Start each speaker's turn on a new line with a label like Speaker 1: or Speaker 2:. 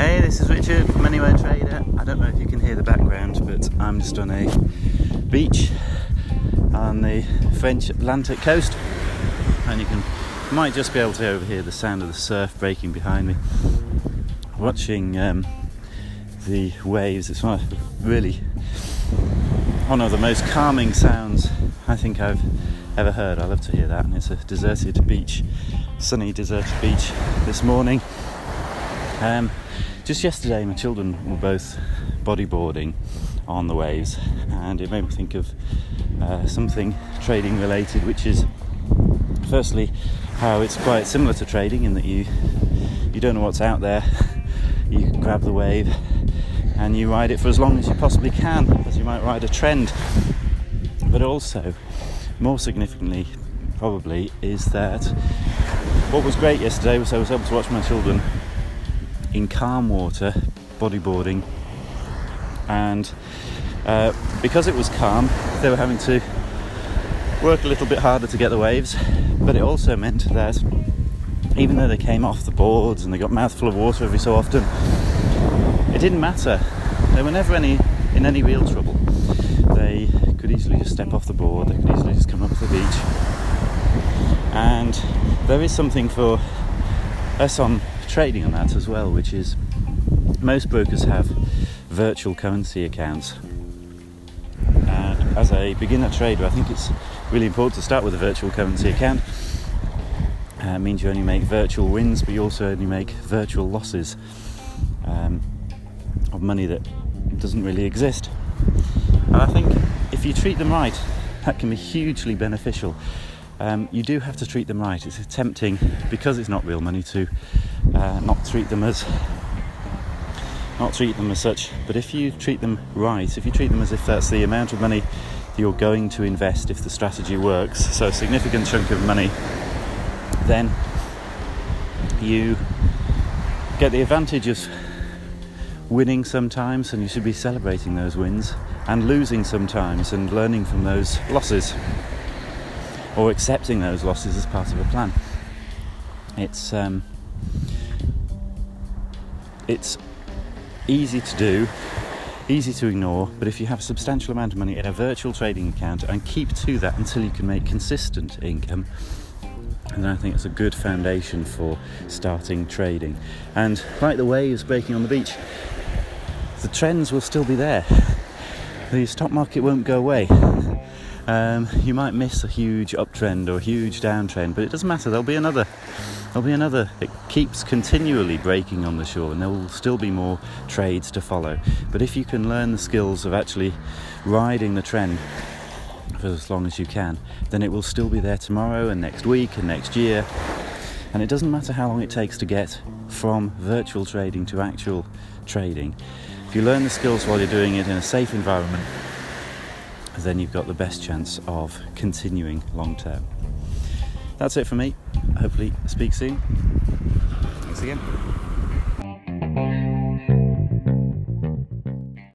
Speaker 1: Hey, this is Richard from Anywhere Trader. I don't know if you can hear the background, but I'm just on a beach on the French Atlantic coast, and you can might just be able to overhear the sound of the surf breaking behind me. Watching um, the waves, it's one of really one of the most calming sounds I think I've ever heard. I love to hear that, and it's a deserted beach, sunny deserted beach this morning. Um, just yesterday, my children were both bodyboarding on the waves, and it made me think of uh, something trading related, which is firstly how it's quite similar to trading in that you you don't know what's out there, you grab the wave and you ride it for as long as you possibly can, as you might ride a trend. But also, more significantly, probably, is that what was great yesterday was I was able to watch my children in calm water, bodyboarding, and uh, because it was calm, they were having to work a little bit harder to get the waves, but it also meant that even though they came off the boards and they got mouthful of water every so often, it didn't matter. They were never any in any real trouble. Easily just step off the board, they could easily just come up to the beach. And there is something for us on trading on that as well, which is most brokers have virtual currency accounts. And as a beginner trader, I think it's really important to start with a virtual currency account. Uh, it means you only make virtual wins, but you also only make virtual losses um, of money that doesn't really exist. And I think you treat them right, that can be hugely beneficial. Um, you do have to treat them right. It's tempting because it's not real money to uh, not treat them as not treat them as such. But if you treat them right, if you treat them as if that's the amount of money you're going to invest if the strategy works, so a significant chunk of money, then you get the advantage of winning sometimes, and you should be celebrating those wins, and losing sometimes, and learning from those losses, or accepting those losses as part of a plan. It's um, it's easy to do, easy to ignore, but if you have a substantial amount of money in a virtual trading account and keep to that until you can make consistent income, then I think it's a good foundation for starting trading. And like the waves breaking on the beach, the trends will still be there. The stock market won't go away. Um, you might miss a huge uptrend or a huge downtrend, but it doesn't matter. There'll be another. There'll be another. It keeps continually breaking on the shore, and there will still be more trades to follow. But if you can learn the skills of actually riding the trend for as long as you can, then it will still be there tomorrow and next week and next year. And it doesn't matter how long it takes to get from virtual trading to actual trading. If you learn the skills while you're doing it in a safe environment, then you've got the best chance of continuing long term. That's it for me. Hopefully, speak soon. Thanks again.